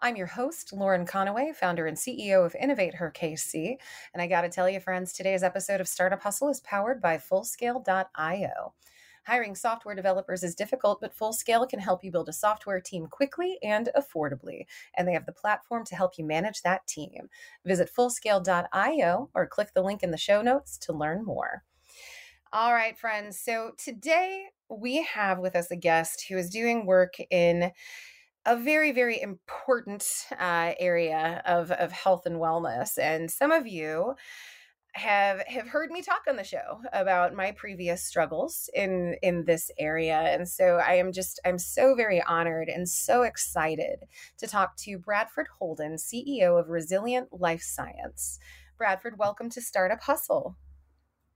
I'm your host, Lauren Conaway, founder and CEO of InnovateHER KC. And I got to tell you, friends, today's episode of Startup Hustle is powered by Fullscale.io. Hiring software developers is difficult, but Fullscale can help you build a software team quickly and affordably. And they have the platform to help you manage that team. Visit Fullscale.io or click the link in the show notes to learn more. All right, friends. So today we have with us a guest who is doing work in a very, very important uh, area of, of health and wellness. And some of you have have heard me talk on the show about my previous struggles in in this area and so i am just i'm so very honored and so excited to talk to bradford holden ceo of resilient lifescience. Bradford welcome to startup hustle.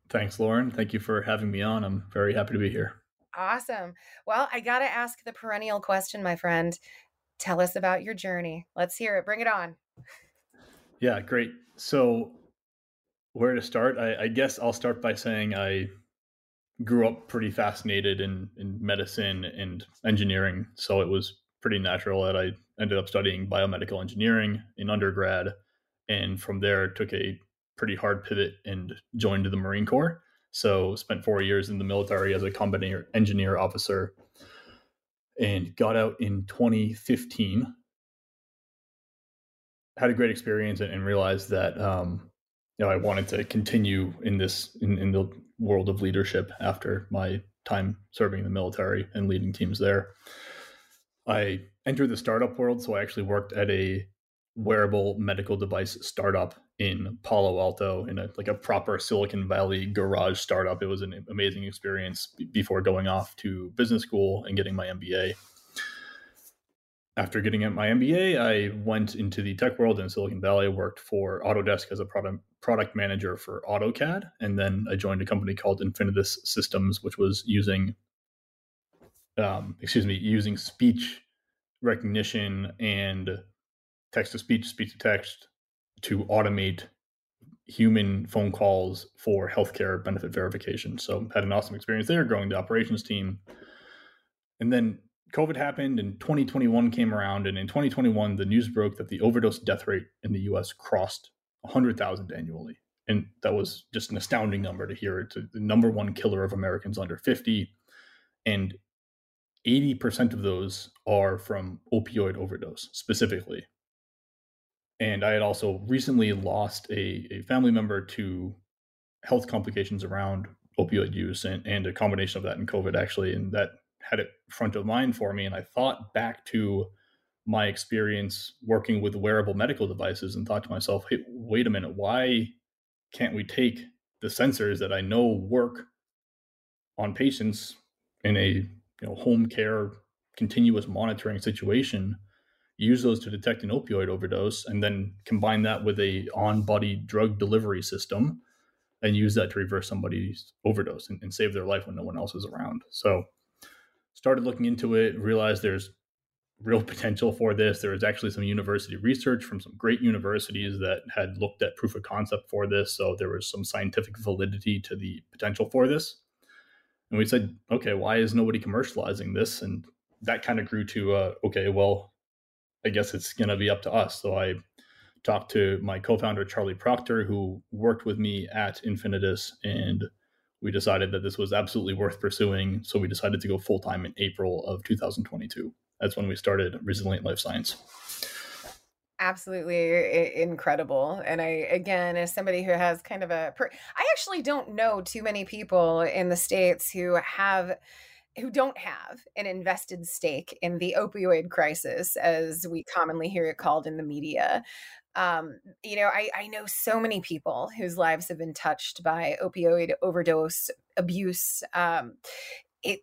Thanks lauren. Thank you for having me on. I'm very happy to be here awesome well i gotta ask the perennial question my friend tell us about your journey let's hear it bring it on yeah great so where to start? I, I, guess I'll start by saying I grew up pretty fascinated in, in medicine and engineering. So it was pretty natural that I ended up studying biomedical engineering in undergrad. And from there, took a pretty hard pivot and joined the Marine Corps. So spent four years in the military as a combat engineer officer and got out in 2015. Had a great experience and, realized that um, you know, I wanted to continue in this in, in the world of leadership after my time serving in the military and leading teams there. I entered the startup world, so I actually worked at a wearable medical device startup in Palo Alto in a like a proper Silicon Valley garage startup. It was an amazing experience before going off to business school and getting my MBA after getting my MBA, I went into the tech world in Silicon Valley. Worked for Autodesk as a product product manager for AutoCAD, and then I joined a company called Infinitus Systems, which was using, um, excuse me, using speech recognition and text to speech, speech to text to automate human phone calls for healthcare benefit verification. So had an awesome experience there, growing the operations team, and then COVID happened and 2021 came around. And in 2021, the news broke that the overdose death rate in the US crossed 100,000 annually. And that was just an astounding number to hear. It's the number one killer of Americans under 50. And 80% of those are from opioid overdose specifically. And I had also recently lost a, a family member to health complications around opioid use and, and a combination of that and COVID actually. And that had it front of mind for me. And I thought back to my experience working with wearable medical devices and thought to myself, hey, wait a minute, why can't we take the sensors that I know work on patients in a you know home care continuous monitoring situation, use those to detect an opioid overdose, and then combine that with a on-body drug delivery system and use that to reverse somebody's overdose and, and save their life when no one else is around. So started looking into it, realized there's real potential for this. There was actually some university research from some great universities that had looked at proof of concept for this. So there was some scientific validity to the potential for this. And we said, okay, why is nobody commercializing this? And that kind of grew to, uh, okay, well, I guess it's going to be up to us. So I talked to my co founder, Charlie Proctor, who worked with me at Infinitus and we decided that this was absolutely worth pursuing. So we decided to go full time in April of 2022. That's when we started Resilient Lifescience. Absolutely incredible. And I, again, as somebody who has kind of a, per- I actually don't know too many people in the States who have who don't have an invested stake in the opioid crisis, as we commonly hear it called in the media. Um, you know, I, I know so many people whose lives have been touched by opioid overdose abuse. Um, it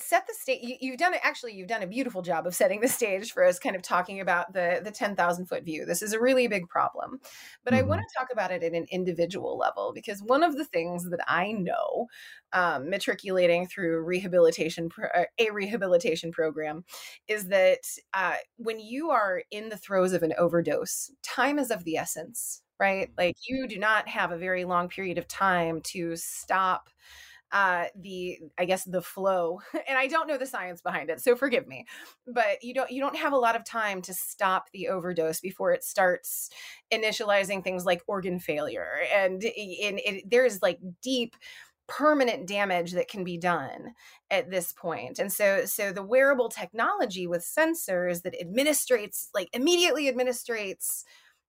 set the stage you, have done it actually you've done a beautiful job of setting the stage for us kind of talking about the the 10,000 foot view. This is a really big problem but mm-hmm. i want to talk about it at an individual level because one of the things that i know um, matriculating through rehabilitation uh, a rehabilitation program is that uh, when you are in the throes of an overdose time is of the essence right? Like you do not have a very long period of time to stop uh the i guess the flow and i don't know the science behind it so forgive me but you don't you don't have a lot of time to stop the overdose before it starts initializing things like organ failure and in it, there's like deep permanent damage that can be done at this point. and so so the wearable technology with sensors that administrates like immediately administrates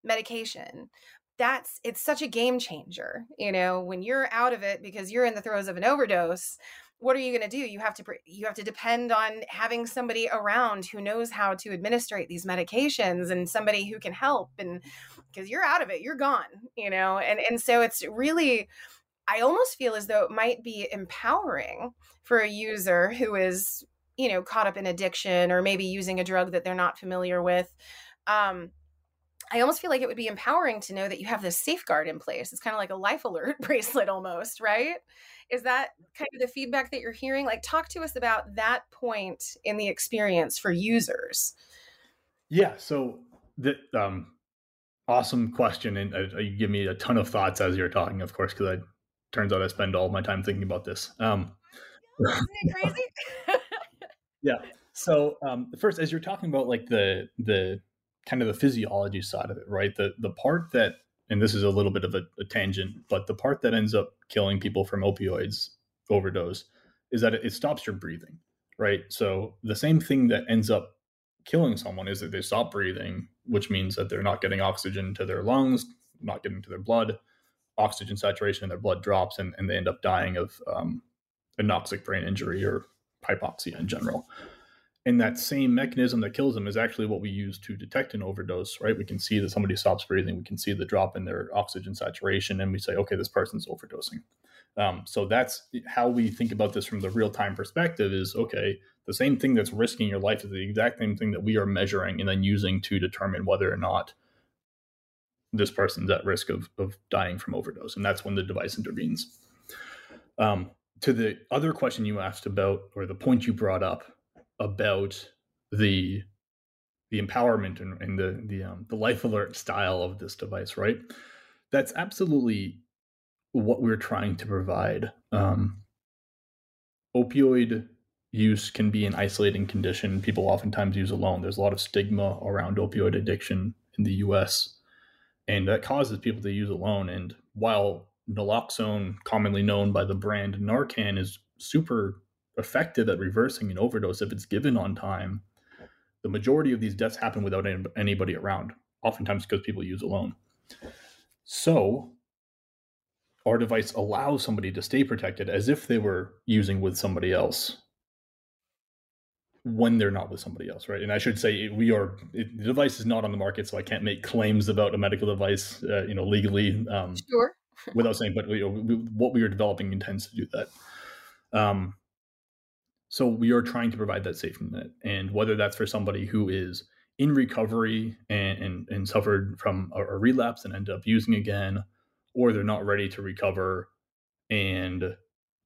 medication that's it's such a game changer you know when you're out of it because you're in the throes of an overdose what are you going to do? You have to you have to depend on having somebody around who knows how to administrate these medications and somebody who can help and because you're out of it you're gone you know and and so it's really i almost feel as though it might be empowering for a user who is you know caught up in addiction or maybe using a drug that they're not familiar with um I almost feel like it would be empowering to know that you have this safeguard in place. It's kind of like a life alert bracelet almost, right? Is that kind of the feedback that you're hearing? Like, talk to us about that point in the experience for users. Yeah. So, the um, awesome question, and uh, you give me a ton of thoughts as you're talking, of course, because I turns out I spend all my time thinking about this. Um, yeah, isn't it crazy? yeah. So, um, first, as you're talking about like the the kind of the physiology side of it, right? The the part that and this is a little bit of a, a tangent, but the part that ends up killing people from opioids overdose is that it, it stops your breathing, right? So the same thing that ends up killing someone is that they stop breathing, which means that they're not getting oxygen to their lungs, not getting to their blood, oxygen saturation in their blood drops, and, and they end up dying of um, anoxic brain injury or hypoxia in general and that same mechanism that kills them is actually what we use to detect an overdose right? We can see that somebody stops breathing. We can see the drop in their oxygen saturation and we say okay this person's overdosing. Um, so that's how we think about this from the real-time perspective is okay the same thing that's risking your life is the exact same thing that we are measuring and then using to determine whether or not this person's at risk of, of dying from overdose. And that's when the device intervenes. Um, to the other question you asked about or the point you brought up about the the empowerment and, and the the um, the life alert style of this device, right? That's absolutely what we're trying to provide. Um, opioid use can be an isolating condition. People oftentimes use alone. There's a lot of stigma around opioid addiction in the U.S., and that causes people to use alone. And while naloxone, commonly known by the brand Narcan, is super effective at reversing an overdose if it's given on time, the majority of these deaths happen without anybody around, oftentimes because people use alone. So, our device allows somebody to stay protected as if they were using with somebody else when they're not with somebody else, right? And I should say we are it, the device is not on the market, so I can't make claims about a medical device, uh, you know, legally. Um, sure. without saying, but we, we, what we are developing intends to do that. Um, so we are trying to provide that safety net, and whether that's for somebody who is in recovery and and, and suffered from a, a relapse and end up using again, or they're not ready to recover, and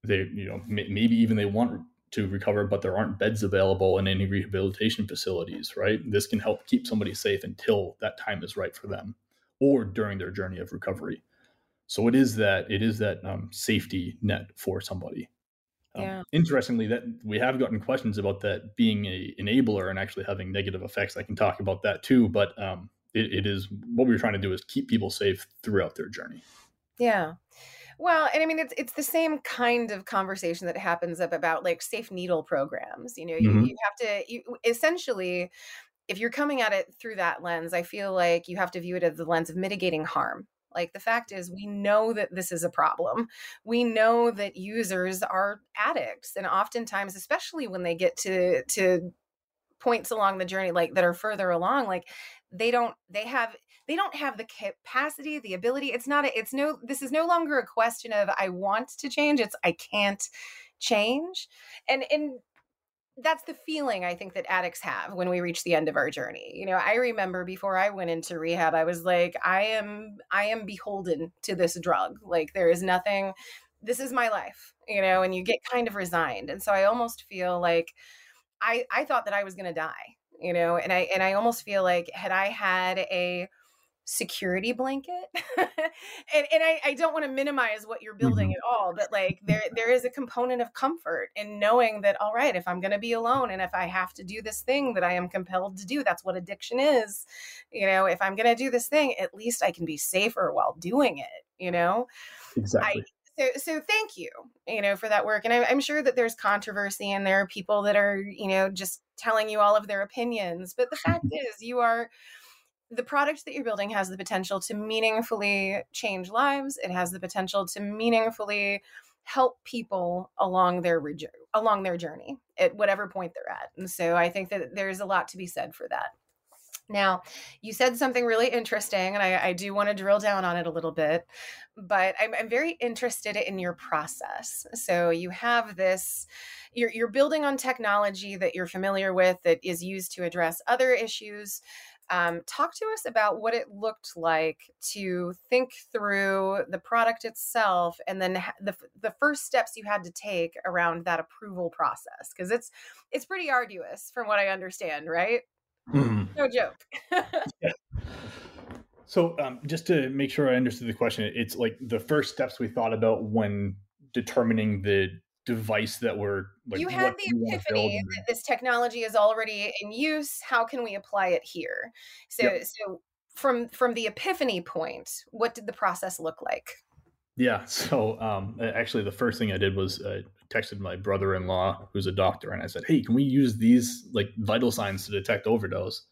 they you know maybe even they want to recover, but there aren't beds available in any rehabilitation facilities, right? This can help keep somebody safe until that time is right for them or during their journey of recovery. So it is that it is that um, safety net for somebody. Um, yeah. interestingly, that we have gotten questions about that being a enabler and actually having negative effects. I can talk about that too, but um, it, it is what we are trying to do is keep people safe throughout their journey. Yeah. Well, and I mean, it's it's the same kind of conversation that happens up about like safe needle programs. You know, you, mm-hmm. you have to you, essentially, if you're coming at it through that lens, I feel like you have to view it as the lens of mitigating harm Like the fact is, we know that this is a problem. We know that users are addicts, and oftentimes, especially when they get to to points along the journey like that are further along like they don't they have they don't have the capacity the ability it's not a, it's no this is no longer a question of i want to change it's i can't change and and that's the feeling I think that addicts have when we reach the end of our journey. You know, I remember before I went into rehab, I was like, I am I am beholden to this drug. Like there is nothing this is my life, you know, and you get kind of resigned. And so I almost feel like I I thought that I was going to die, you know, and I and I almost feel like had I had a security blanket. And, and I, I don't want to minimize what you're building mm-hmm. at all but like there there is a component of comfort in knowing that all right if i'm going to be alone and if i have to do this thing that i am compelled to do that's what addiction is you know if i'm going to do this thing at least i can be safer while doing it you know? Exactly. I, so so thank you you know for that work and I, i'm sure that there's controversy and there are people that are you know just telling you all of their opinions but the fact is you are the product that you're building has the potential to meaningfully change lives it has the potential to meaningfully help people along their along their journey at whatever point they're at and so i think that there's a lot to be said for that now, you said something really interesting, and I, I do want to drill down on it a little bit, but I'm, I'm, very interested in your process. So, you have this, you're, you're building on technology that you're familiar with that is used to address other issues. Um, talk to us about what it looked like to think through the product itself and then the, the first steps you had to take around that approval process because it's it's pretty arduous from what i understand right Mm. No joke. yeah. So, um, just to make sure I understood the question, it's like the first steps we thought about when determining the device that we're like, you had the epiphany that this technology is already in use how can we apply it here? So yep. so from from the epiphany point what did the process look like? Yeah so um actually the first thing i did was i texted my brother-in-law who's a doctor and i said hey can we use these like vital signs to detect overdose?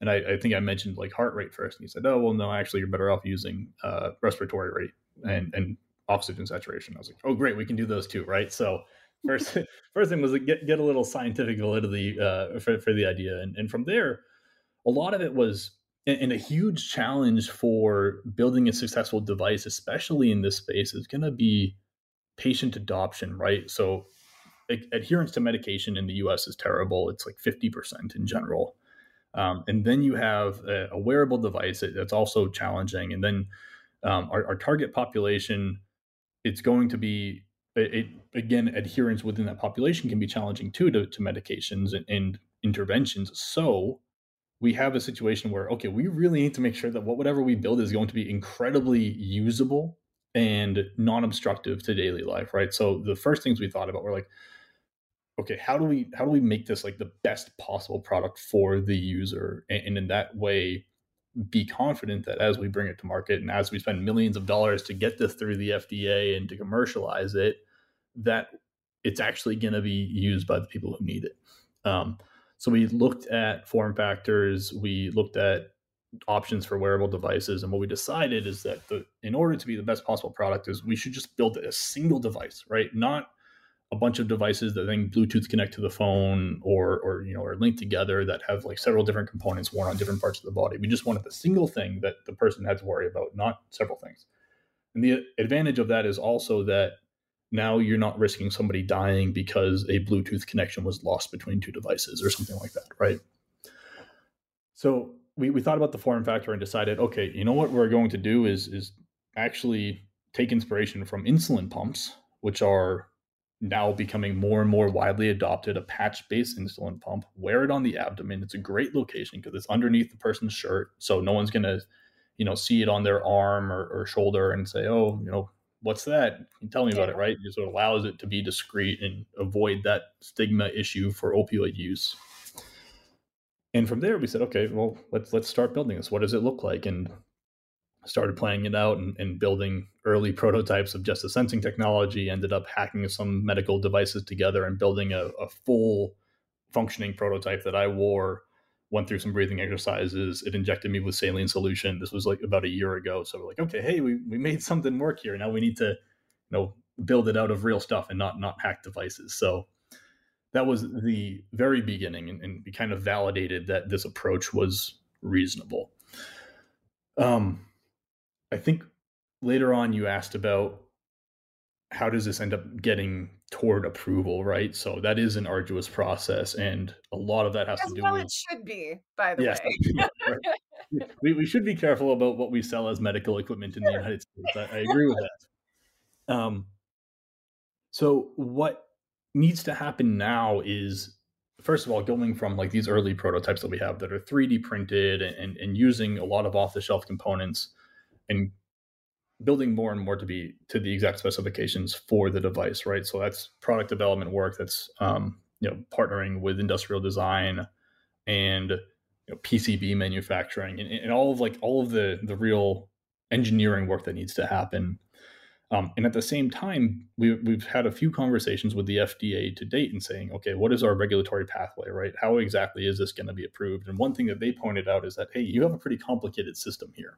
And I, I think i mentioned like heart rate first and he said oh well no actually you're better off using uh, respiratory rate and and oxygen saturation i was like oh great we can do those too right so first first thing was to get, get a little scientific validity uh, for, for the idea and, and from there a lot of it was and a huge challenge for building a successful device especially in this space is going to be patient adoption, right? So adherence to medication in the US is terrible. It's like 50% in general. Um, and then you have a, a, wearable device that's also challenging. And then um, our, our, target population, it's going to be, it, again, adherence within that population can be challenging too to, to medications and, and interventions. So we have a situation where, okay, we really need to make sure that whatever we build is going to be incredibly usable and non-obstructive to daily life right so the first things we thought about were like okay how do we how do we make this like the best possible product for the user and, and in that way be confident that as we bring it to market and as we spend millions of dollars to get this through the FDA and to commercialize it, that it's actually going to be used by the people who need it. Um, so we looked at form factors, we looked at options for wearable devices. And what we decided is that the in order to be the best possible product is we should just build a single device, right? Not a bunch of devices that then Bluetooth connect to the phone or or you know are linked together that have like several different components worn on different parts of the body. We just wanted the single thing that the person had to worry about, not several things. And the advantage of that is also that now you're not risking somebody dying because a Bluetooth connection was lost between two devices or something like that, right? So we, we thought about the form factor and decided, okay, you know what we're going to do is is actually take inspiration from insulin pumps, which are now becoming more and more widely adopted. A patch-based insulin pump, wear it on the abdomen. It's a great location because it's underneath the person's shirt, so no one's gonna, you know, see it on their arm or, or shoulder and say, oh, you know, what's that? Tell me about it, right? So It allows it to be discreet and avoid that stigma issue for opioid use and from there we said okay well let's let's start building this what does it look like and started planning it out and, and, building early prototypes of just the sensing technology ended up hacking some medical devices together and building a, a full functioning prototype that i wore went through some breathing exercises. It injected me with saline solution. This was like about a year ago. So we're like, okay, hey, we, we made something work here. Now we need to, you know, build it out of real stuff and not not hack devices. So that was the very beginning, and, and we kind of validated that this approach was reasonable. Um, I think later on you asked about how does this end up getting toward approval, right? So that is an arduous process, and a lot of that has As to do well with. it should be, by the Yes, way. right. we, we should be careful about what we sell as medical equipment in the United States. I, I agree with that. Um, so what needs to happen now is, first of all, going from like these early prototypes that we have that are 3D printed and, and using a lot of off the shelf components and building more and more to be to the exact specifications for the device, right? So that's product development work. That's um, you know partnering with industrial design and you know, PCB manufacturing and, and all of like all of the the real engineering work that needs to happen. Um, and at the same time, we, we've had a few conversations with the FDA to date and saying, okay, what is our regulatory pathway, right? How exactly is this going to be approved? And one thing that they pointed out is that, hey, you have a pretty complicated system here,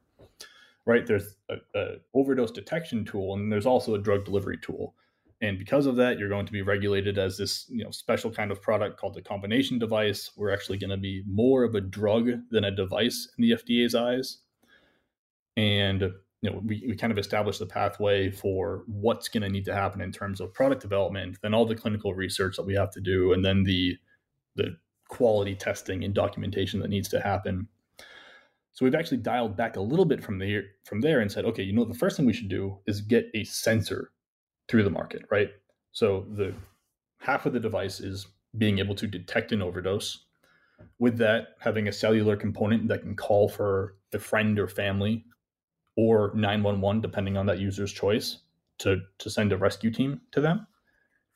right? There's a, a overdose detection tool, and there's also a drug delivery tool. And because of that, you're going to be regulated as this, you know, special kind of product called the combination device. We're actually going to be more of a drug than a device in the FDA's eyes. And you know, we, we kind of established the pathway for what's going to need to happen in terms of product development, then all the clinical research that we have to do, and then the the quality testing and documentation that needs to happen. So we've actually dialed back a little bit from there from there and said, okay, you know, the first thing we should do is get a sensor through the market, right? So the half of the device is being able to detect an overdose. With that, having a cellular component that can call for the friend or family or 911, depending on that user's choice, to, to send a rescue team to them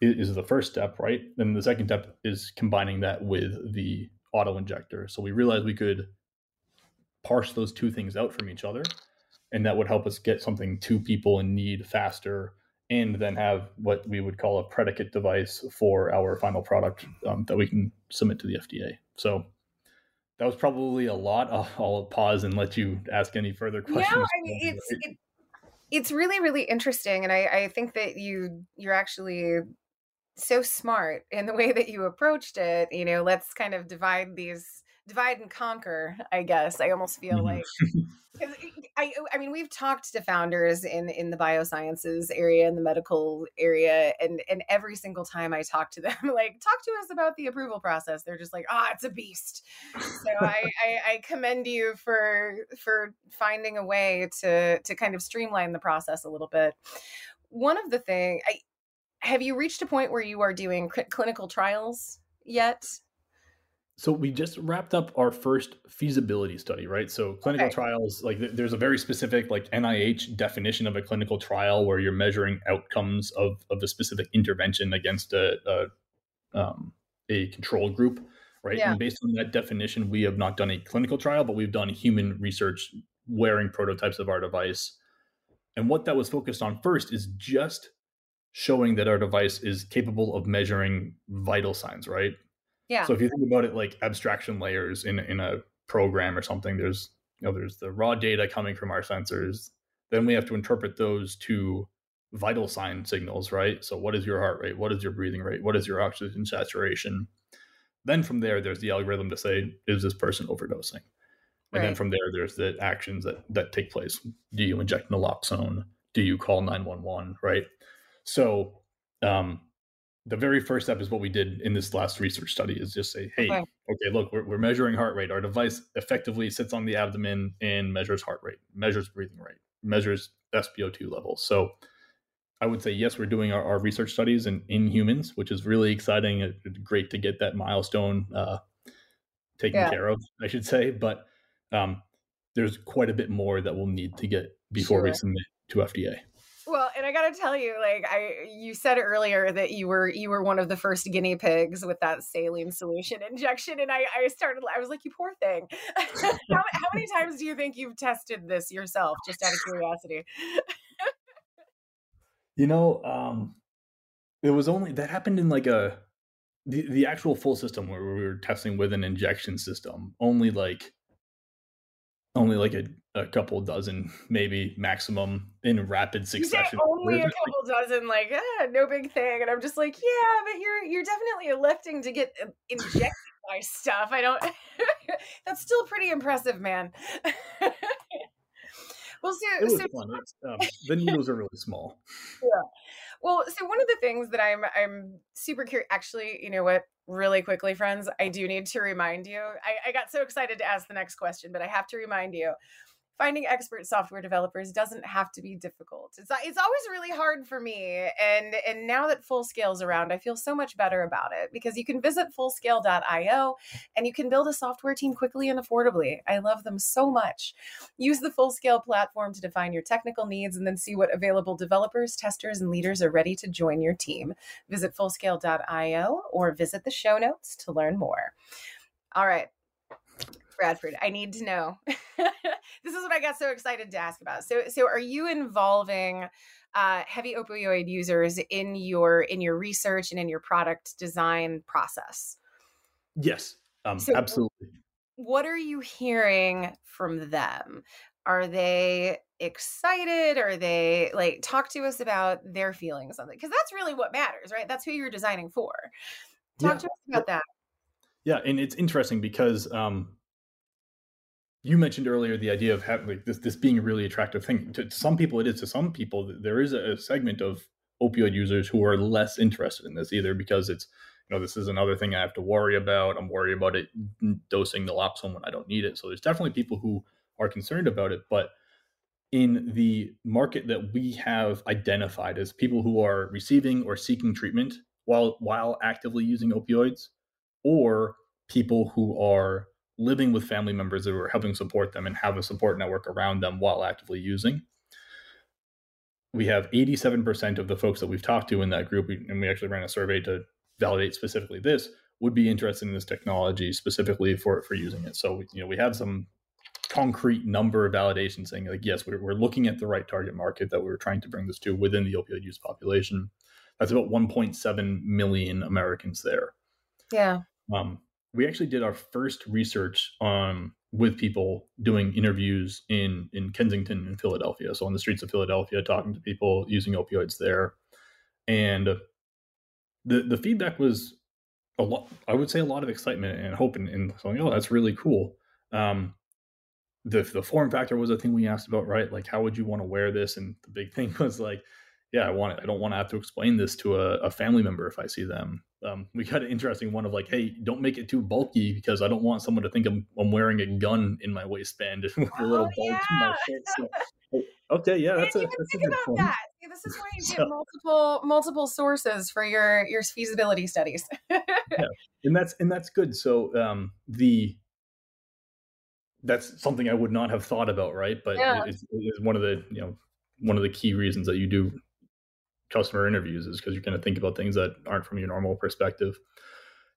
is the first step, right? Then the second step is combining that with the auto injector. So we realized we could parse those two things out from each other, and that would help us get something to people in need faster, and then have what we would call a predicate device for our final product um, that we can submit to the FDA. So that was probably a lot. I'll, I'll, pause and let you ask any further questions. No, I mean it's it, it's really really interesting, and I, I think that you you're actually so smart in the way that you approached it. You know, let's kind of divide these divide and conquer. I guess I almost feel mm-hmm. like. I, I mean, we've talked to founders in in the biosciences area, in the medical area, and and every single time I talk to them, like talk to us about the approval process, they're just like, ah, oh, it's a beast. So I, I, I commend you for for finding a way to to kind of streamline the process a little bit. One of the thing, I have you reached a point where you are doing cl- clinical trials yet? So we just wrapped up our first feasibility study, right? So clinical okay. trials, like there's a very specific like NIH definition of a clinical trial where you're measuring outcomes of of a specific intervention against a a, um, a control group, right? Yeah. And based on that definition, we have not done a clinical trial, but we've done human research wearing prototypes of our device. And what that was focused on first is just showing that our device is capable of measuring vital signs, right? Yeah. So if you think about it like abstraction layers in in a program or something, there's you know there's the raw data coming from our sensors. Then we have to interpret those to vital sign signals, right? So what is your heart rate? What is your breathing rate? What is your oxygen saturation? Then from there, there's the algorithm to say, is this person overdosing? And right. then from there, there's the actions that that take place. Do you inject naloxone? Do you call 911? Right. So um, the very first step is what we did in this last research study is just say, hey, okay, okay look, we're, we're, measuring heart rate. Our device effectively sits on the abdomen and measures heart rate, measures breathing rate, measures SpO2 levels. So I would say, yes, we're doing our, our research studies in, in humans, which is really exciting. It's great to get that milestone uh, taken yeah. care of, I should say. But um, there's quite a bit more that we'll need to get before sure. we submit to FDA. Well, and I got to tell you, like I, you said earlier that you were you were one of the first guinea pigs with that saline solution injection, and I, I started, I was like, you poor thing. how, how many times do you think you've tested this yourself, just out of curiosity? you know, um, it was only that happened in like a the the actual full system where we were testing with an injection system, only like only like a, a couple dozen, maybe maximum in rapid succession. only a couple dozen, like ah, no big thing. And I'm just like, yeah, but you're you're definitely electing to get uh, injected by stuff. I don't. that's still pretty impressive, man. well, so, so. Um, the needles are really small. Yeah. Well, so one of the things that I'm I'm super curious. Actually, you know what? Really quickly, friends, I do need to remind you. I, I got so excited to ask the next question, but I have to remind you finding expert software developers doesn't have to be difficult. It's it's always really hard for me. And and now that Full Fullscale's around, I feel so much better about it because you can visit fullscale.io and you can build a software team quickly and affordably. I love them so much. Use the Fullscale platform to define your technical needs and then see what available developers, testers, and leaders are ready to join your team. Visit fullscale.io or visit the show notes to learn more. All right. Bradford, I need to know. this is what I got so excited to ask about. So, so are you involving uh, heavy opioid users in your in your research and in your product design process? Yes, um, so absolutely. What are you hearing from them? Are they excited? Are they like talk to us about their feelings on it? Because that's really what matters, right? That's who you're designing for. Talk yeah. to us about that. Yeah, and it's interesting because um, you mentioned earlier the idea of having like this this being a really attractive thing. To, some people, it is. To some people, there is a, segment of opioid users who are less interested in this either because it's you know this is another thing I have to worry about. I'm worried about it dosing naloxone when I don't need it. So there's definitely people who are concerned about it, but in the market that we have identified as people who are receiving or seeking treatment while while actively using opioids or people who are living with family members who are helping support them and have a support network around them while actively using. We have 87% of the folks that we've talked to in that group, and we actually ran a survey to validate specifically this, would be interested in this technology specifically for, for using it. So, you know, we have some concrete number of validation saying like, yes, we're, we're looking at the right target market that we are trying to bring this to within the opioid use population. That's about 1.7 million Americans there. Yeah. Um, we actually did our first research um, with people doing interviews in in Kensington and Philadelphia. So on the streets of Philadelphia, talking to people using opioids there, and the the feedback was a lot. I would say a lot of excitement and hope, and, and so oh, that's really cool. Um, the the form factor was a thing we asked about, right? Like, how would you want to wear this? And the big thing was like, yeah, I want it. I don't want to have to explain this to a, a family member if I see them. Um, we got an interesting one of like, hey, don't make it too bulky because I don't want someone to think I'm, I'm wearing a gun in my waistband with a little oh, yeah. my shirt. So, okay, yeah, that's a, that's think a about that. See, this is why you get multiple multiple sources for your your feasibility studies. yeah, and that's and that's good. So um, the that's something I would not have thought about, right? But yeah. it, it's one of the you know one of the key reasons that you do customer interviews is because you're going to think about things that aren't from your normal perspective.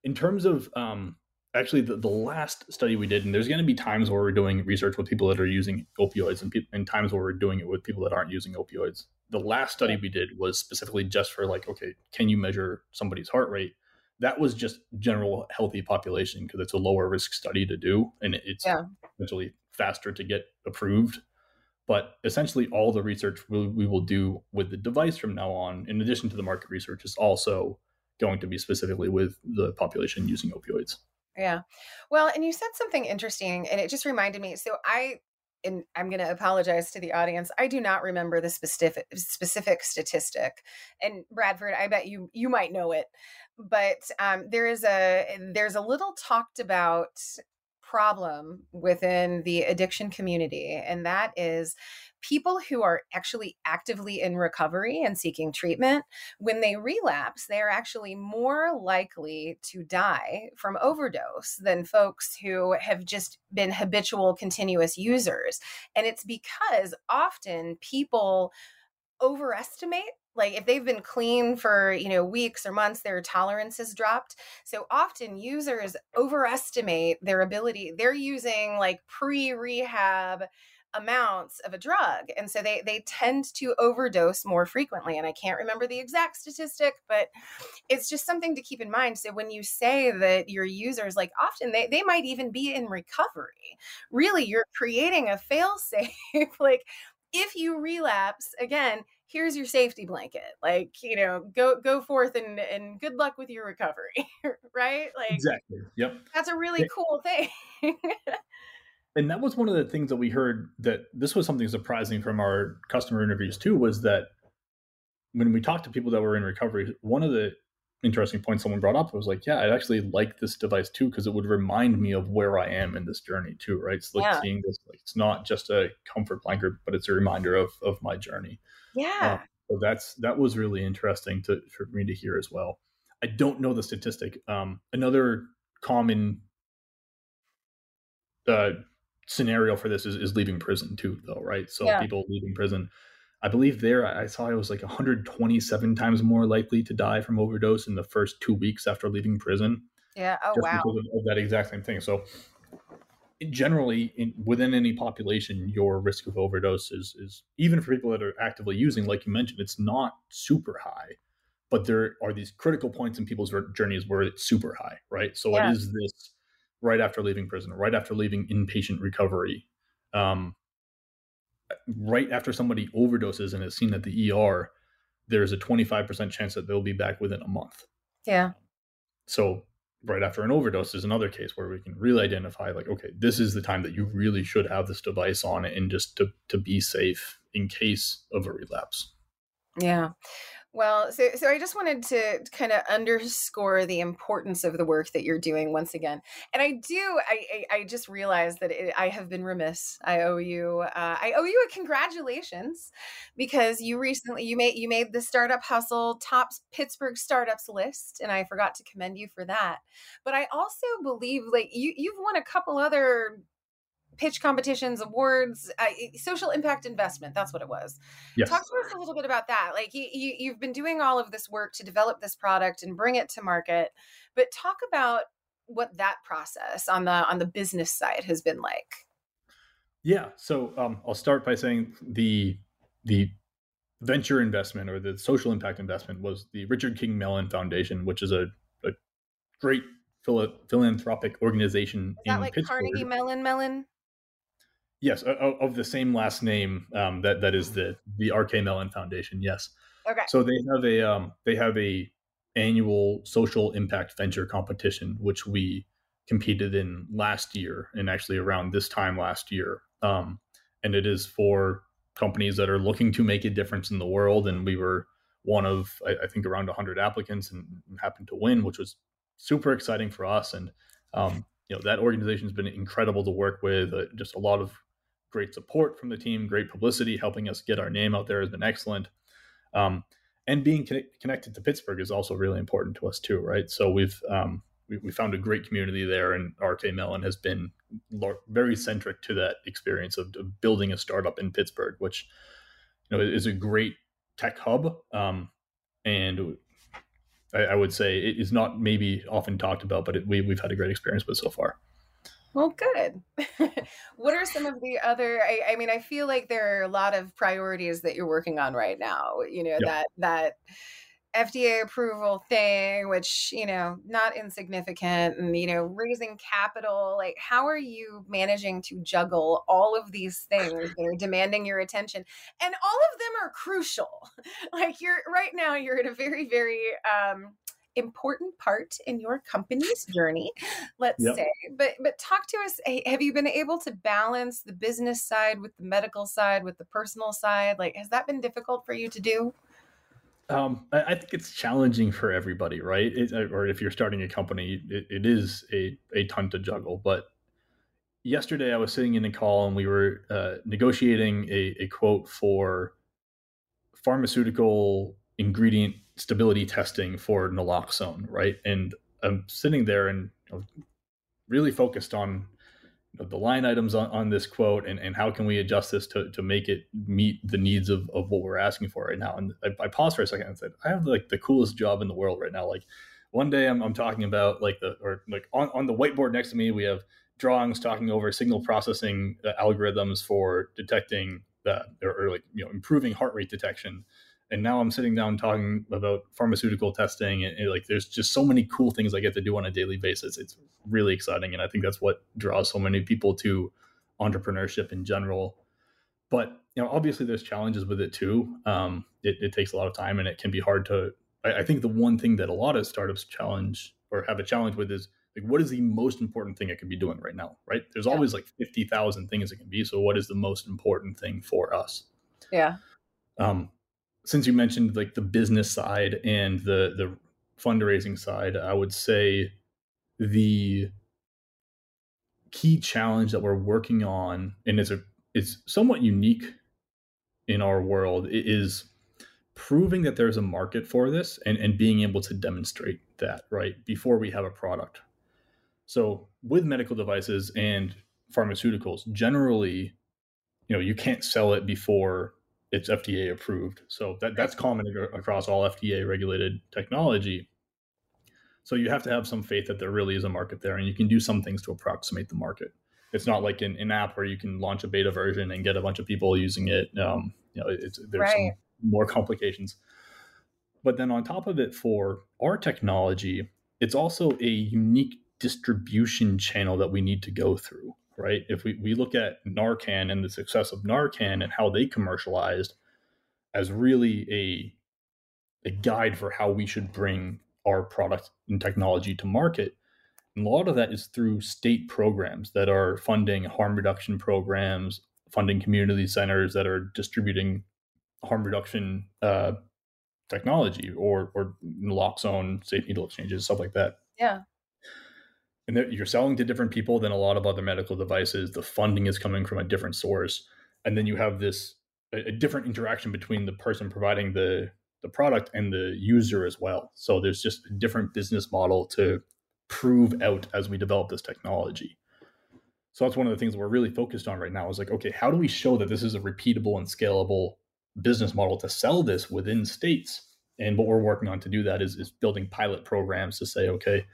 In terms of um, actually the, the last study we did, and there's going to be times where we're doing research with people that are using opioids and, pe- and times where we're doing it with people that aren't using opioids. The last study we did was specifically just for like, okay, can you measure somebody's heart rate? That was just general healthy population because it's a lower risk study to do, and it's yeah. essentially faster to get approved but essentially, all the research we, we will do with the device from now on, in addition to the market research, is also going to be specifically with the population using opioids. Yeah. Well, and you said something interesting, and it just reminded me. So I and I'm going to apologize to the audience. I do not remember the specific specific statistic. And Bradford, I bet you you might know it. But um, there is a there's a little talked about problem within the addiction community, and that is people who are actually actively in recovery and seeking treatment, when they relapse, they are actually more likely to die from overdose than folks who have just been habitual, continuous users. And it's because often people overestimate like if they've been clean for you know weeks or months their tolerance has dropped. So often users overestimate their ability they're using like pre-rehab amounts of a drug and so they they tend to overdose more frequently and i can't remember the exact statistic but it's just something to keep in mind. So when you say that your users like often they, they might even be in recovery. Really you're creating a fail safe like if you relapse again here's your safety blanket like you know go go forth and and good luck with your recovery right? Like exactly yep. that's a really cool thing. And that was one of the things that we heard that this was something surprising from our customer interviews too was that when we talked to people that were in recovery one of the interesting points someone brought up was like yeah i actually like this device too because it would remind me of where i am in this journey too right? It's like yeah. seeing this it's not just a comfort blanket but it's a reminder of of my journey. Yeah. Um, so that's that was really interesting to for me to hear as well. I don't know the statistic. Um another common uh scenario for this is, is leaving prison too though right? So yeah. people leaving prison i believe there i saw it was like 127 times more likely to die from overdose in the first two weeks after leaving prison yeah. Oh wow. because of, of that exact same thing. So generally in, within any population your risk of overdose is, is even for people that are actively using like you mentioned it's not super high but there are these critical points in people's journeys where it's super high right so yeah. it is this right after leaving prison, right after leaving inpatient recovery, um, right after somebody overdoses and is seen at the ER, there's a 25% chance that they'll be back within a month. Yeah. So right after an overdose is another case where we can really identify like, okay, this is the time that you really should have this device on it and just to, to be safe in case of a relapse. Yeah. Well, so so I just wanted to kind of underscore the importance of the work that you're doing once again, and I do. I I, just realized that it, I have been remiss. I owe you. Uh, I owe you a congratulations because you recently you made you made the Startup Hustle top Pittsburgh startups list, and I forgot to commend you for that. But I also believe like you you've won a couple other pitch competitions, awards, uh, social impact investment. That's what it was. Yes. Talk to us a little bit about that. Like you, you, you've been doing all of this work to develop this product and bring it to market, but talk about what that process on the on the business side has been like. Yeah. So um, I'll start by saying the the venture investment or the social impact investment was the Richard King Mellon Foundation, which is a, a great philanthropic organization is that like Pittsburgh. Carnegie Mellon Mellon? Yes, of the same last name. Um, that that is the the RK Mellon Foundation. Yes. Okay. So they have a um, they have a annual social impact venture competition, which we competed in last year, and actually around this time last year. Um, and it is for companies that are looking to make a difference in the world. And we were one of I, I think around 100 applicants, and happened to win, which was super exciting for us. And um, you know that organization has been incredible to work with. Uh, just a lot of great support from the team, great publicity, helping us get our name out there has been excellent. Um, and being connected to Pittsburgh is also really important to us too, right? So we've um, we, we, found a great community there, and RK Mellon has been very centric to that experience of, of building a startup in Pittsburgh, which you know is a great tech hub. Um, and I, I, would say it is not maybe often talked about, but it, we, we've had a great experience with so far. Well, good. what are some of the other? I, I, mean, I feel like there are a lot of priorities that you're working on right now. You know yeah. that that FDA approval thing, which you know not insignificant, and you know raising capital. Like, how are you managing to juggle all of these things that are demanding your attention, and all of them are crucial. Like, you're right now, you're at a very, very um, important part in your company's journey let's yep. say but but talk to us have you been able to balance the business side with the medical side with the personal side like has that been difficult for you to do um, I, think it's challenging for everybody, right? It, uh, or if you're starting a company, it, it is a, a ton to juggle. But yesterday I was sitting in a call and we were uh, negotiating a, a quote for pharmaceutical ingredient stability testing for naloxone, right? And I'm sitting there and you know, really focused on you know, the line items on, on this quote and, and how can we adjust this to, to make it meet the needs of, of what we're asking for right now. And I, I paused for a second and said, I have like the coolest job in the world right now. Like one day I'm, I'm talking about like the, or like on, on the whiteboard next to me, we have drawings talking over signal processing uh, algorithms for detecting that or, or, like you know improving heart rate detection and now i'm sitting down talking about pharmaceutical testing and, and, like there's just so many cool things i get to do on a daily basis. It's really exciting and i think that's what draws so many people to entrepreneurship in general. But you know obviously there's challenges with it too. Um, it, it, takes a lot of time and it can be hard to I, I think the one thing that a lot of startups challenge or have a challenge with is like what is the most important thing I can be doing right now right? There's yeah. always like 50,000 things it can be so what is the most important thing for us? Yeah. Um since you mentioned like the business side and the the fundraising side i would say the key challenge that we're working on and it's a it's somewhat unique in our world is proving that there's a market for this and, and being able to demonstrate that right before we have a product. So with medical devices and pharmaceuticals, generally, you know, you can't sell it before it's FDA approved. So that, that's common across all FDA regulated technology. So you have to have some faith that there really is a market there, and you can do some things to approximate the market. It's not like an, an app where you can launch a beta version and get a bunch of people using it. Um, you know, it's, there's right. some more complications. But then on top of it, for our technology, it's also a unique distribution channel that we need to go through, right? If we, we look at Narcan and the success of Narcan and how they commercialized as really a a guide for how we should bring our product and technology to market. And a lot of that is through state programs that are funding harm reduction programs, funding community centers that are distributing harm reduction uh, technology or or naloxone, safe needle exchanges, stuff like that. Yeah and you're selling to different people than a lot of other medical devices. The funding is coming from a different source. And then you have this a, a, different interaction between the person providing the the product and the user as well. So there's just a different business model to prove out as we develop this technology. So that's one of the things we're really focused on right now is like okay how do we show that this is a repeatable and scalable business model to sell this within states? And what we're working on to do that is, is building pilot programs to say okay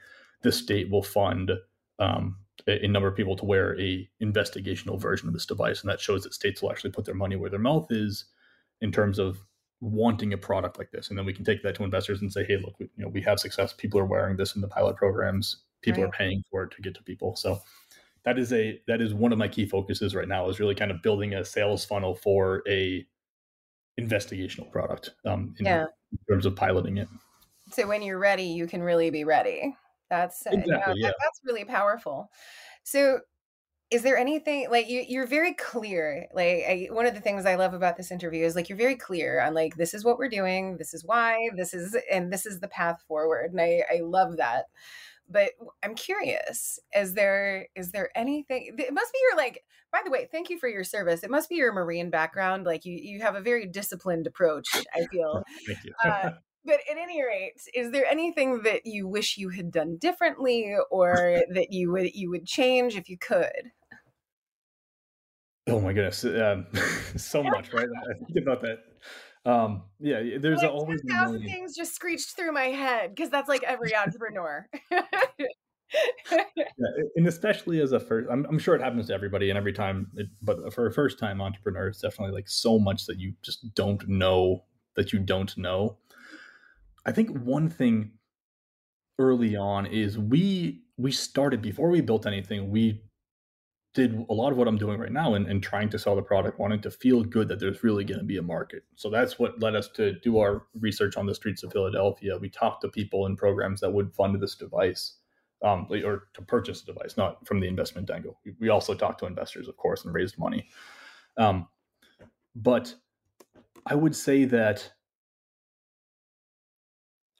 the state will fund um, a, a, number of people to wear a investigational version of this device, and that shows that states will actually put their money where their mouth is in terms of wanting a product like this. And then we can take that to investors and say, hey, look, we, you know, we have success. People are wearing this in the pilot programs. People right. are paying for it to get to people. So that is a that is one of my key focuses right now is really kind of building a sales funnel for a investigational product um, in, yeah. in terms of piloting it. So when you're ready, you can really be ready. That's exactly, yeah, that, that's really powerful. So is there anything like you, you're very clear like I, one of the things i love about this interview is like you're very clear on like this is what we're doing this is why this is and this is the path forward and i i love that. But i'm curious is there is there anything it must be your like by the way thank you for your service. It must be your marine background like you you have a very disciplined approach i feel. Thank you. Uh, but at any rate, is there anything that you wish you had done differently or that you would you would change if you could? Oh my goodness, um, so much, right? I think about that. Um, yeah, there's like always a things just screeched through my head because that's like every entrepreneur. yeah, and especially as a first, I'm, I'm, sure it happens to everybody and every time, it, but for a first time entrepreneur, it's definitely like so much that you just don't know that you don't know. I think one thing early on is we we started before we built anything, we did a lot of what I'm doing right now and, and trying to sell the product, wanting to feel good that there's really going to be a market. So that's what led us to do our research on the streets of Philadelphia. We talked to people in programs that would fund this device um, or to purchase a device, not from the investment angle. We also talked to investors, of course, and raised money. Um, but I would say that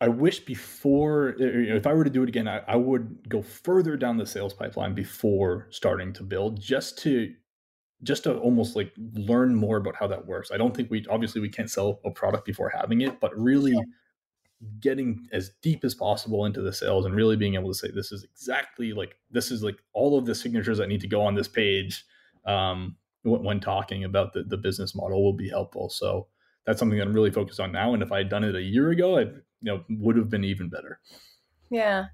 I wish before, if I were to do it again, I, I, would go further down the sales pipeline before starting to build, just to, just to almost like learn more about how that works. I don't think we obviously we can't sell a product before having it, but really getting as deep as possible into the sales and really being able to say this is exactly like this is like all of the signatures that need to go on this page um, when, when talking about the the business model will be helpful. So that's something that I'm really focused on now. And if I had done it a year ago, I you know would have been even better. Yeah.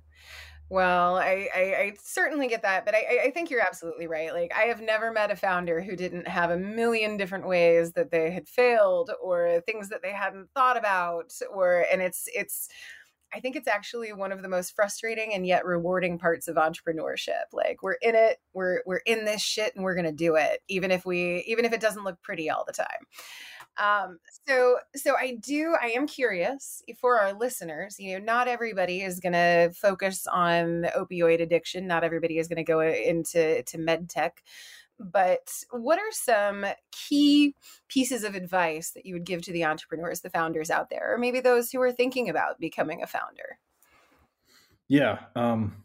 Well, I, I, I, certainly get that, but I, I think you're absolutely right. Like, I have never met a founder who didn't have a million different ways that they had failed, or things that they hadn't thought about, or and it's it's. I think it's actually one of the most frustrating and yet rewarding parts of entrepreneurship. Like we're in it, we're we're in this shit, and we're gonna do it, even if we even if it doesn't look pretty all the time. Um, so, so I do, I am curious for our listeners, you know, not everybody is going to focus on opioid addiction. Not everybody is going to go into, to med tech, but what are some key pieces of advice that you would give to the entrepreneurs, the founders out there, or maybe those who are thinking about becoming a founder? Yeah. Um,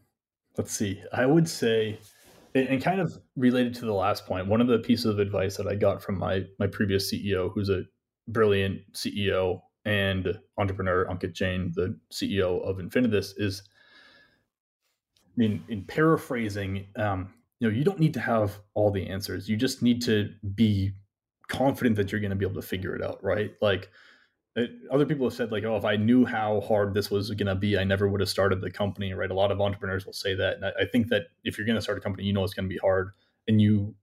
let's see. I would say, and kind of related to the last point, one of the pieces of advice that I got from my my previous CEO, who's a brilliant CEO and entrepreneur, Ankit Jain, the CEO of Infinitus, is in in paraphrasing, um, you know, you don't need to have all the answers. You just need to be confident that you're going to be able to figure it out, right? Like it, other people have said like oh if i knew how hard this was going to be i never would have started the company right? A lot of entrepreneurs will say that and i, I think that if you're going to start a company you know it's going to be hard and you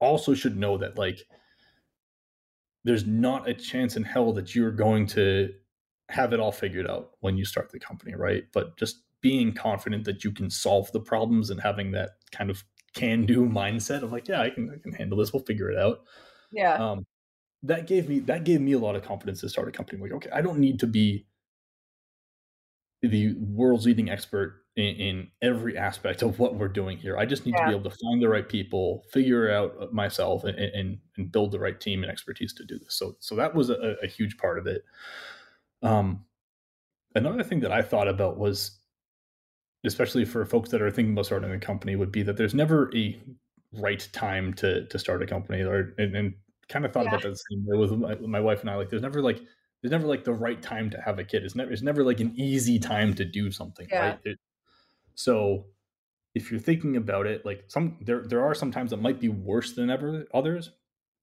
also should know that like there's not a chance in hell that you're going to have it all figured out when you start the company right? But just being confident that you can solve the problems and having that kind of can do mindset of like yeah i can i can handle this. We'll figure it out. Yeah. Um that gave me that gave me a lot of confidence to start a company. Like, okay, I don't need to be the world's leading expert in, in every aspect of what we're doing here. I just need yeah. to be able to find the right people, figure out uh, myself, and, and, and build the right team and expertise to do this. So so that was a, a huge part of it. Um, another thing that I thought about was, especially for folks that are thinking about starting a company, would be that there's never a right time to to start a company or and, and kind of thought yeah. about that same way with my, my, wife and I. Like, there's never like there's never like the right time to have a kid. It's never it's never like an easy time to do something, yeah. right? It, so if you're thinking about it, like some there there are some times that might be worse than ever others,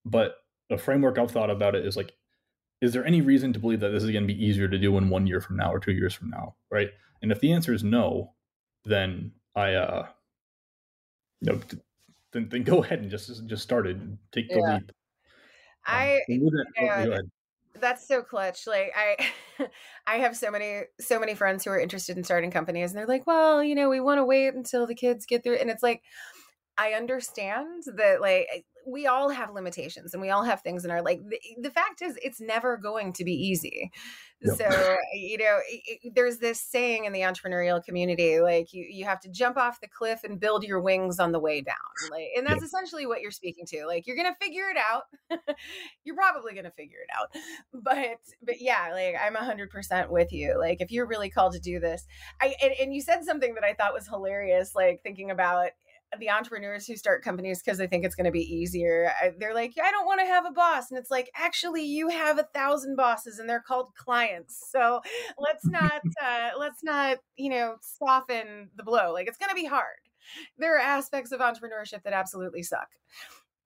but a framework I've thought about it is like, is there any reason to believe that this is going to be easier to do in one year from now or two years from now, right? And if the answer is no, then I uh, you know, then then go ahead and just just start it, take the yeah. leap. I yeah, that's so clutch. Like I I have so many so many friends who are interested in starting companies and they're like, "Well, you know, we want to wait until the kids get through." And it's like I understand that like we all have limitations and we all have things in our like the, the fact is it's never going to be easy yep. so you know it, there's this saying in the entrepreneurial community like you you have to jump off the cliff and build your wings on the way down like and that's yep. essentially what you're speaking to like you're gonna figure it out you're probably gonna figure it out but but yeah like i'm 100% with you like if you're really called to do this i and, and you said something that i thought was hilarious like thinking about the entrepreneurs who start companies because they think it's going to be easier they're like i don't want to have a boss. And it's like actually you have a thousand bosses and they're called clients so let's not uh, let's not you know soften the blow. Like it's going to be hard. There are aspects of entrepreneurship that absolutely suck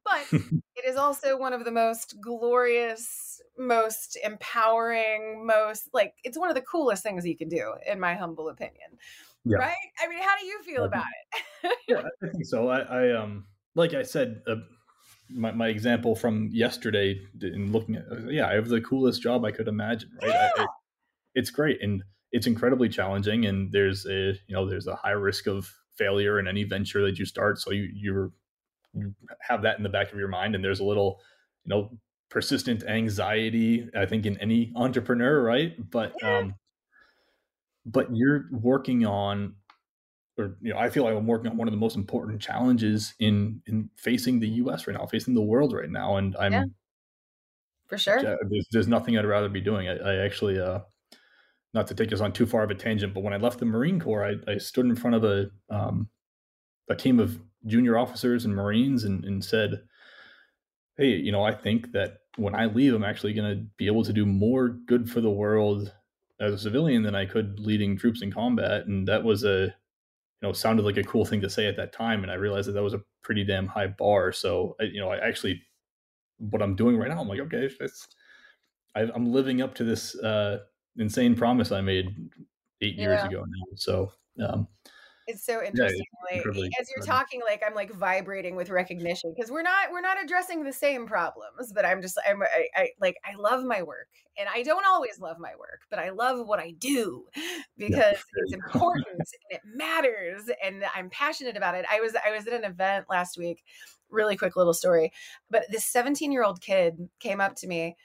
but it is also one of the most glorious most empowering most like it's one of the coolest things you can do in my humble opinion yeah. right? I mean, how do you feel about it? yeah, I think so. I, I um, like I said, uh, my my example from yesterday in looking at, uh, yeah, I have the coolest job I could imagine, right? Yeah. I, it's great and it's incredibly challenging, and there's a you know there's a high risk of failure in any venture that you start, so you you're you have that in the back of your mind, and there's a little you know persistent anxiety i think in any entrepreneur right but yeah. um but you're working on or you know i feel like i'm working on one of the most important challenges in in facing the us right now facing the world right now and i'm yeah, for sure. there's, there's nothing i'd rather be doing. I, I actually uh not to take us on too far of a tangent but when i left the marine corps i, I stood in front of a um a team of junior officers and marines and, and said hey you know i think that when i leave i'm actually going to be able to do more good for the world as a civilian than I could leading troops in combat, and that was a you know sounded like a cool thing to say at that time, and I realized that that was a pretty damn high bar. So I, you know, I actually what I'm doing right now, I'm like, okay, it's, I, am living up to this uh, insane promise I made eight years ago now. So um, it's so interesting. Yeah, like, as you're talking, like I'm like vibrating with recognition because we're not we're not addressing the same problems. But I'm just I'm I, I like I love my work, and I don't always love my work, but I love what I do because yeah, it's important and it matters, and I'm passionate about it. I was I was at an event last week. Really quick little story, but this 17 year old kid came up to me,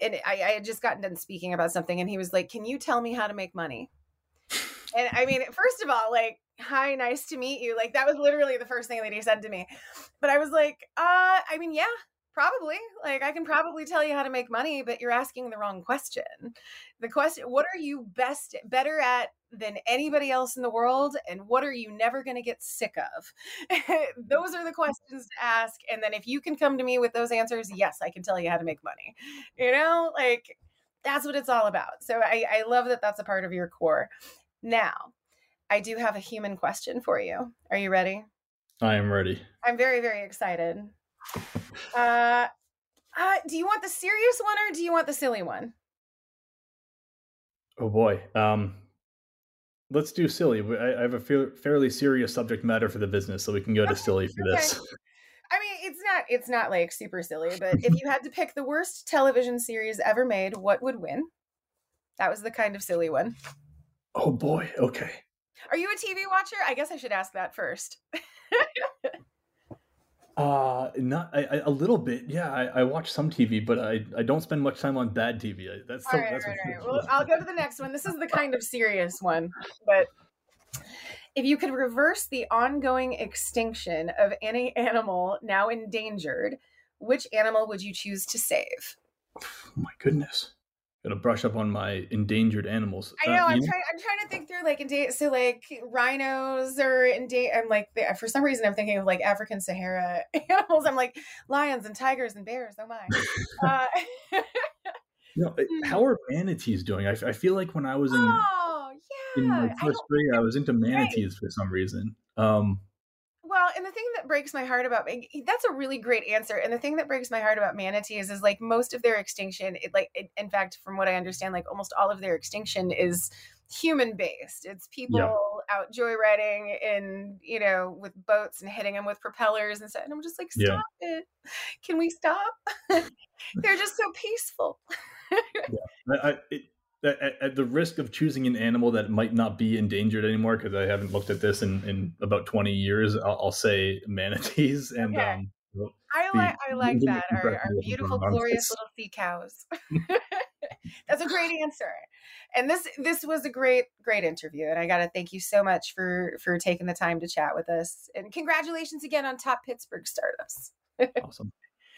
and I, I had just gotten done speaking about something, and he was like, "Can you tell me how to make money?" And I mean, first of all, like, hi, nice to meet you. Like, that was literally the first thing that he said to me. But I was like, uh, I mean, yeah, probably. Like, I can probably tell you how to make money, but you're asking the wrong question. The question, what are you best, better at than anybody else in the world? And what are you never going to get sick of? those are the questions to ask. And then if you can come to me with those answers, yes, I can tell you how to make money. You know, like, that's what it's all about. So I, I love that that's a part of your core. Now, I do have a human question for you. Are you ready? I am ready. I'm very, very excited. Uh, uh, do you want the serious one or do you want the silly one? Oh boy. Um, let's do silly. I, I have a fairly serious subject matter for the business, so we can go to silly for okay. this. I mean, it's not it's not like super silly, but if you had to pick the worst television series ever made, what would win? That was the kind of silly one. Oh boy. Okay. Are you a TV watcher? I guess I should ask that first. uh not I, I, a little bit yeah I, I, watch some tv but i i don't spend much time on bad tv that's all right, that's right, right. well i'll go to the next one this is the kind of serious one but if you could reverse the ongoing extinction of any animal now endangered which animal would you choose to save oh my goodness gotta brush up on my endangered animals. I uh, know. Uh, I'm trying. I'm trying to think through like endangered. So like rhinos are endangered. I'm like for some reason I'm thinking of like African Sahara animals. I'm like lions and tigers and bears. Oh my. uh, you know, how are manatees doing? I, I feel like when I was in oh, yeah. in my first grade, I was into manatees right. for some reason. Um, well, and the thing that breaks my heart about that's a really great answer. And the thing that breaks my heart about manatees is like most of their extinction, it, like it, in fact, from what I understand, like almost all of their extinction is human based. It's people yeah. out joyriding in you know with boats and hitting them with propellers and stuff. And I'm just like, stop yeah. it! Can we stop? They're just so peaceful. yeah. I, it, at, at, the risk of choosing an animal that might not be endangered anymore, because I haven't looked at this in, in about 20 years, I'll, I'll say manatees. And okay. um, I like I like that. Our, our beautiful, glorious little sea cows. That's a great answer. And this this was a great great interview, and I got to thank you so much for for taking the time to chat with us. And congratulations again on top Pittsburgh startups. awesome.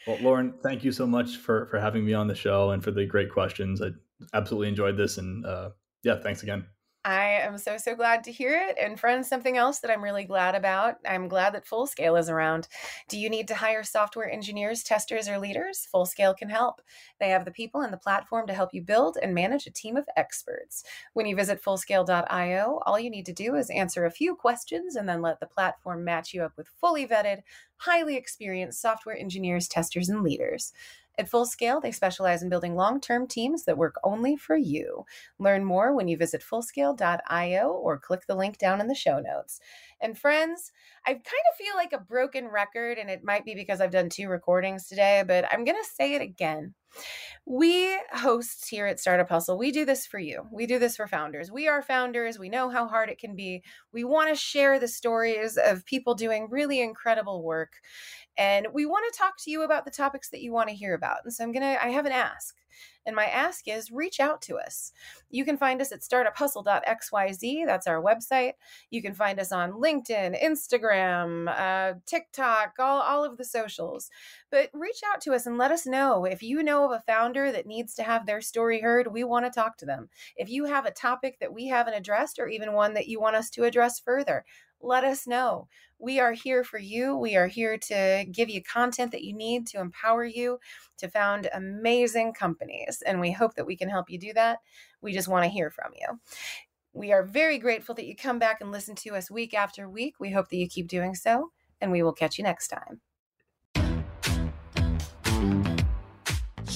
Well, Lauren, thank you so much for for having me on the show and for the great questions. I absolutely enjoyed this, and uh, yeah, thanks again. I am so, so glad to hear it. And, friends, something else that I'm really glad about I'm glad that Full Scale is around. Do you need to hire software engineers, testers, or leaders? Full Scale can help. They have the people and the platform to help you build and manage a team of experts. When you visit fullscale.io, all you need to do is answer a few questions and then let the platform match you up with fully vetted, highly experienced software engineers, testers, and leaders. At Fullscale, they specialize in building long term teams that work only for you. Learn more when you visit fullscale.io or click the link down in the show notes. And friends, I kind of feel like a broken record, and it might be because I've done two recordings today, but I'm going to say it again. We hosts here at Startup Hustle, we do this for you. We do this for founders. We are founders. We know how hard it can be. We want to share the stories of people doing really incredible work. And we want to talk to you about the topics that you want to hear about. And so I'm going to, I have an ask. And my ask is reach out to us. You can find us at startuphustle.xyz. That's our website. You can find us on LinkedIn, Instagram, uh, TikTok, all, all of the socials. But reach out to us and let us know if you know of a founder that needs to have their story heard. We want to talk to them. If you have a topic that we haven't addressed or even one that you want us to address further, let us know. We are here for you. We are here to give you content that you need to empower you to found amazing companies. And we hope that we can help you do that. We just want to hear from you. We are very grateful that you come back and listen to us week after week. We hope that you keep doing so, and we will catch you next time.